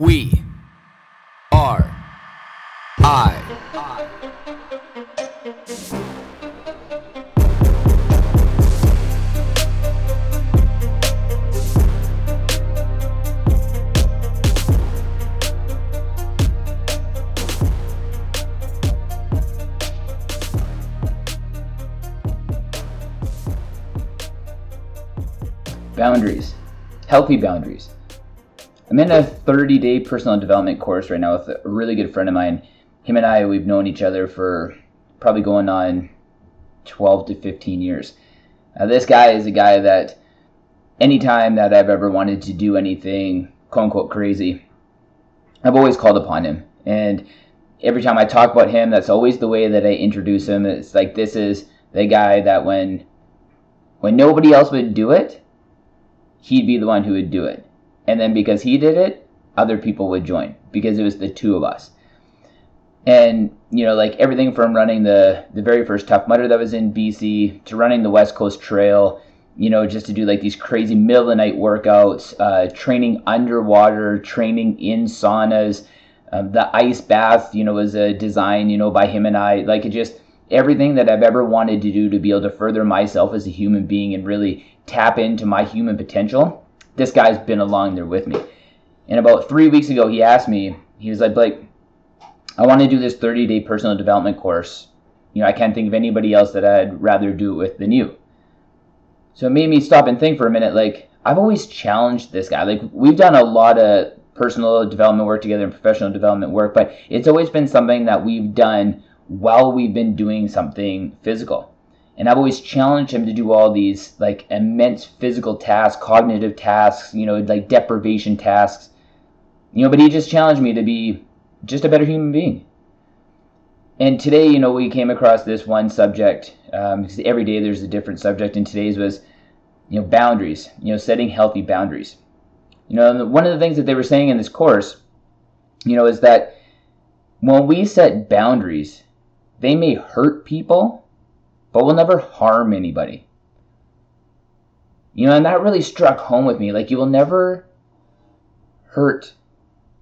We are I. Boundaries. Healthy boundaries. I'm in a 30 day personal development course right now with a really good friend of mine. Him and I, we've known each other for probably going on 12 to 15 years. Now, this guy is a guy that anytime that I've ever wanted to do anything quote unquote crazy, I've always called upon him. And every time I talk about him, that's always the way that I introduce him. It's like this is the guy that when when nobody else would do it, he'd be the one who would do it. And then because he did it, other people would join because it was the two of us. And you know, like everything from running the the very first Tough Mudder that was in BC to running the West Coast Trail, you know, just to do like these crazy middle of the night workouts, uh, training underwater, training in saunas. Um, the ice bath, you know, was a design, you know, by him and I. Like it just everything that I've ever wanted to do to be able to further myself as a human being and really tap into my human potential. This guy's been along there with me. And about three weeks ago, he asked me, he was like, Blake, I want to do this 30 day personal development course. You know, I can't think of anybody else that I'd rather do it with than you. So it made me stop and think for a minute. Like, I've always challenged this guy. Like, we've done a lot of personal development work together and professional development work, but it's always been something that we've done while we've been doing something physical. And I've always challenged him to do all these like immense physical tasks, cognitive tasks, you know, like deprivation tasks. You know, but he just challenged me to be just a better human being. And today, you know, we came across this one subject um, because every day there's a different subject. And today's was, you know, boundaries. You know, setting healthy boundaries. You know, one of the things that they were saying in this course, you know, is that when we set boundaries, they may hurt people, but will never harm anybody. You know, and that really struck home with me. Like, you will never hurt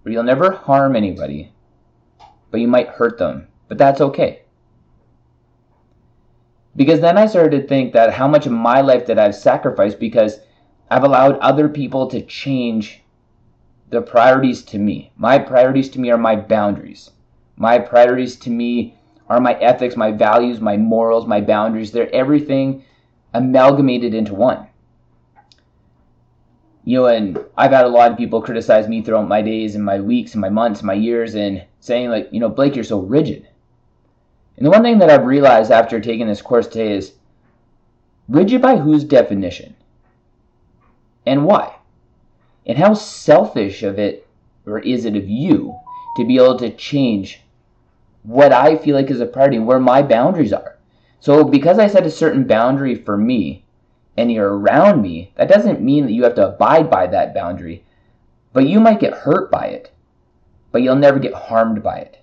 or you'll never harm anybody, but you might hurt them. But that's okay. Because then I started to think that how much of my life that I've sacrificed because I've allowed other people to change the priorities to me. My priorities to me are my boundaries. My priorities to me are my ethics, my values, my morals, my boundaries. They're everything amalgamated into one. You know, and I've had a lot of people criticize me throughout my days and my weeks and my months, and my years, and saying, like, you know, Blake, you're so rigid. And the one thing that I've realized after taking this course today is rigid by whose definition? And why? And how selfish of it, or is it of you, to be able to change what I feel like is a priority, where my boundaries are. So because I set a certain boundary for me and you're around me, that doesn't mean that you have to abide by that boundary, but you might get hurt by it, but you'll never get harmed by it.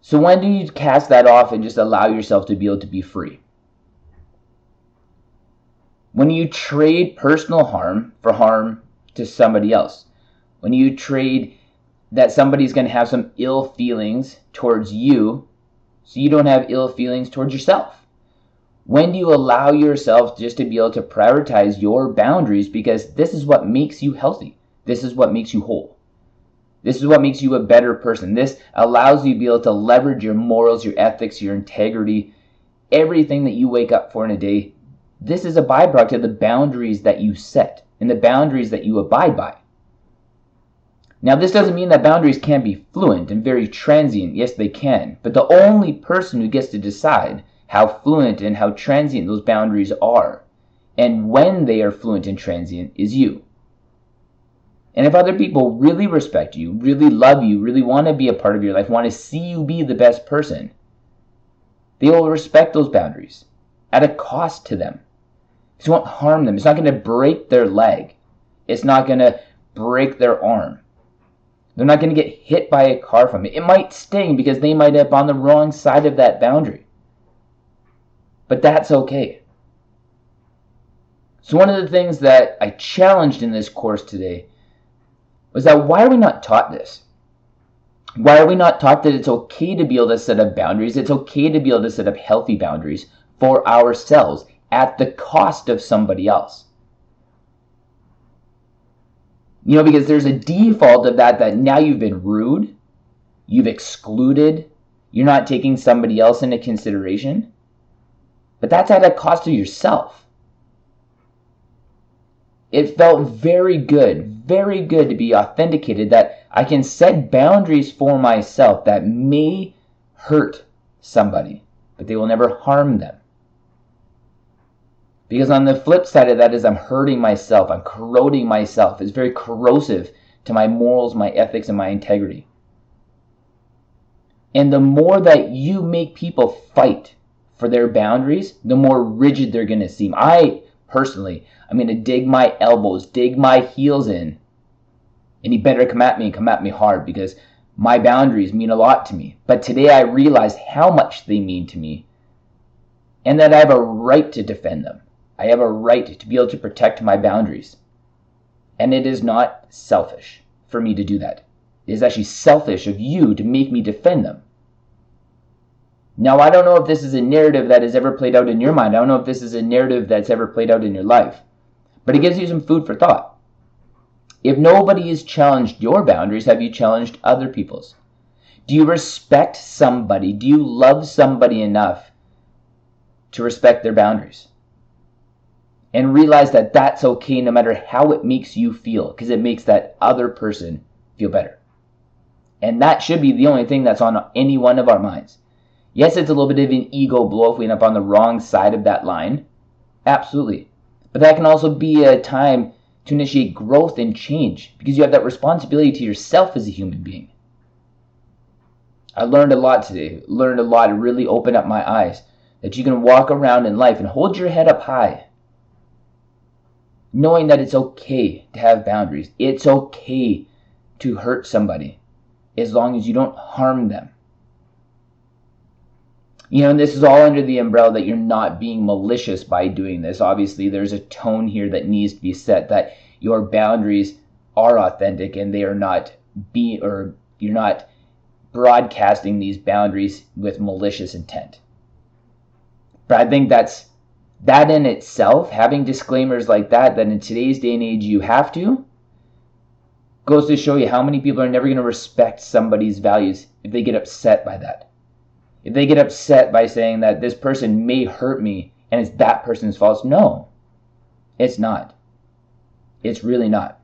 So when do you cast that off and just allow yourself to be able to be free? When you trade personal harm for harm to somebody else. When you trade that somebody's going to have some ill feelings towards you so you don't have ill feelings towards yourself? When do you allow yourself just to be able to prioritize your boundaries because this is what makes you healthy? This is what makes you whole. This is what makes you a better person. This allows you to be able to leverage your morals, your ethics, your integrity, everything that you wake up for in a day. This is a byproduct of the boundaries that you set and the boundaries that you abide by. Now, this doesn't mean that boundaries can't be fluent and very transient. Yes, they can. But the only person who gets to decide how fluent and how transient those boundaries are and when they are fluent and transient is you. And if other people really respect you, really love you, really want to be a part of your life, want to see you be the best person, they will respect those boundaries at a cost to them. It won't harm them. It's not going to break their leg. It's not going to break their arm. They're not going to get hit by a car from it. It might sting because they might been on the wrong side of that boundary. But that's okay. So, one of the things that I challenged in this course today was that why are we not taught this? Why are we not taught that it's okay to be able to set up boundaries? It's okay to be able to set up healthy boundaries for ourselves at the cost of somebody else. You know, because there's a default of that that now you've been rude, you've excluded, you're not taking somebody else into consideration. But that's at a cost to yourself. It felt very good, very good to be authenticated that I can set boundaries for myself that may hurt somebody, but they will never harm them. Because on the flip side of that is I'm hurting myself, I'm corroding myself. It's very corrosive to my morals, my ethics, and my integrity. And the more that you make people fight for their boundaries, the more rigid they're going to seem. I personally, I'm going to dig my elbows, dig my heels in. And he better come at me and come at me hard because my boundaries mean a lot to me. But today I realized how much they mean to me and that I have a right to defend them. I have a right to be able to protect my boundaries. And it is not selfish for me to do that. It is actually selfish of you to make me defend them. Now, I don't know if this is a narrative that has ever played out in your mind. I don't know if this is a narrative that's ever played out in your life. But it gives you some food for thought. If nobody has challenged your boundaries, have you challenged other people's? Do you respect somebody? Do you love somebody enough to respect their boundaries? And realize that that's okay no matter how it makes you feel because it makes that other person feel better. And that should be the only thing that's on any one of our minds. Yes, it's a little bit of an ego blow if we end up on the wrong side of that line. Absolutely. But that can also be a time to initiate growth and change because you have that responsibility to yourself as a human being. I learned a lot today. Learned a lot. It really opened up my eyes that you can walk around in life and hold your head up high knowing that it's okay to have boundaries. It's okay to hurt somebody as long as you don't harm them. You know, and this is all under the umbrella that you're not being malicious by doing this. Obviously, there's a tone here that needs to be set that your boundaries are authentic and they are not be or you're not broadcasting these boundaries with malicious intent. But I think that's that in itself, having disclaimers like that, that in today's day and age you have to, goes to show you how many people are never going to respect somebody's values if they get upset by that. If they get upset by saying that this person may hurt me and it's that person's fault, no, it's not. It's really not.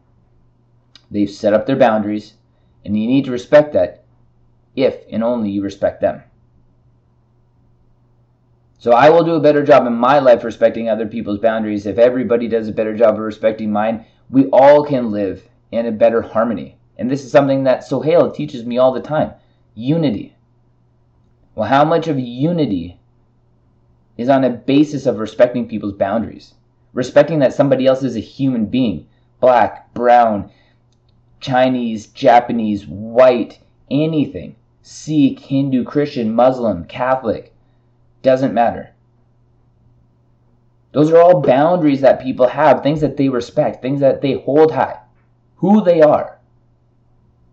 They've set up their boundaries, and you need to respect that if and only you respect them. So I will do a better job in my life respecting other people's boundaries. If everybody does a better job of respecting mine, we all can live in a better harmony. And this is something that Sohail teaches me all the time unity. Well, how much of unity is on a basis of respecting people's boundaries? Respecting that somebody else is a human being black, brown, Chinese, Japanese, white, anything. Sikh, Hindu, Christian, Muslim, Catholic doesn't matter. Those are all boundaries that people have, things that they respect, things that they hold high. Who they are,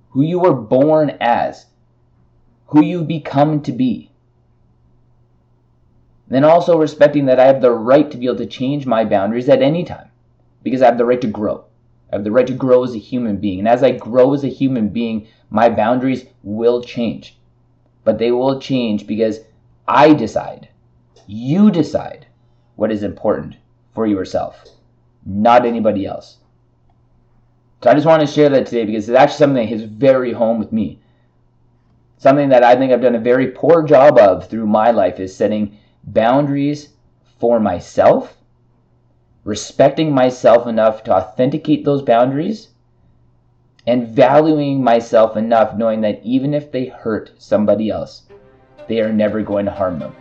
who you were born as, who you become to be. Then also respecting that I have the right to be able to change my boundaries at any time because I have the right to grow. I have the right to grow as a human being. And as I grow as a human being, my boundaries will change. But they will change because I decide. You decide what is important for yourself, not anybody else. So I just want to share that today because it's actually something that hits very home with me. Something that I think I've done a very poor job of through my life is setting boundaries for myself, respecting myself enough to authenticate those boundaries, and valuing myself enough knowing that even if they hurt somebody else, they are never going to harm them.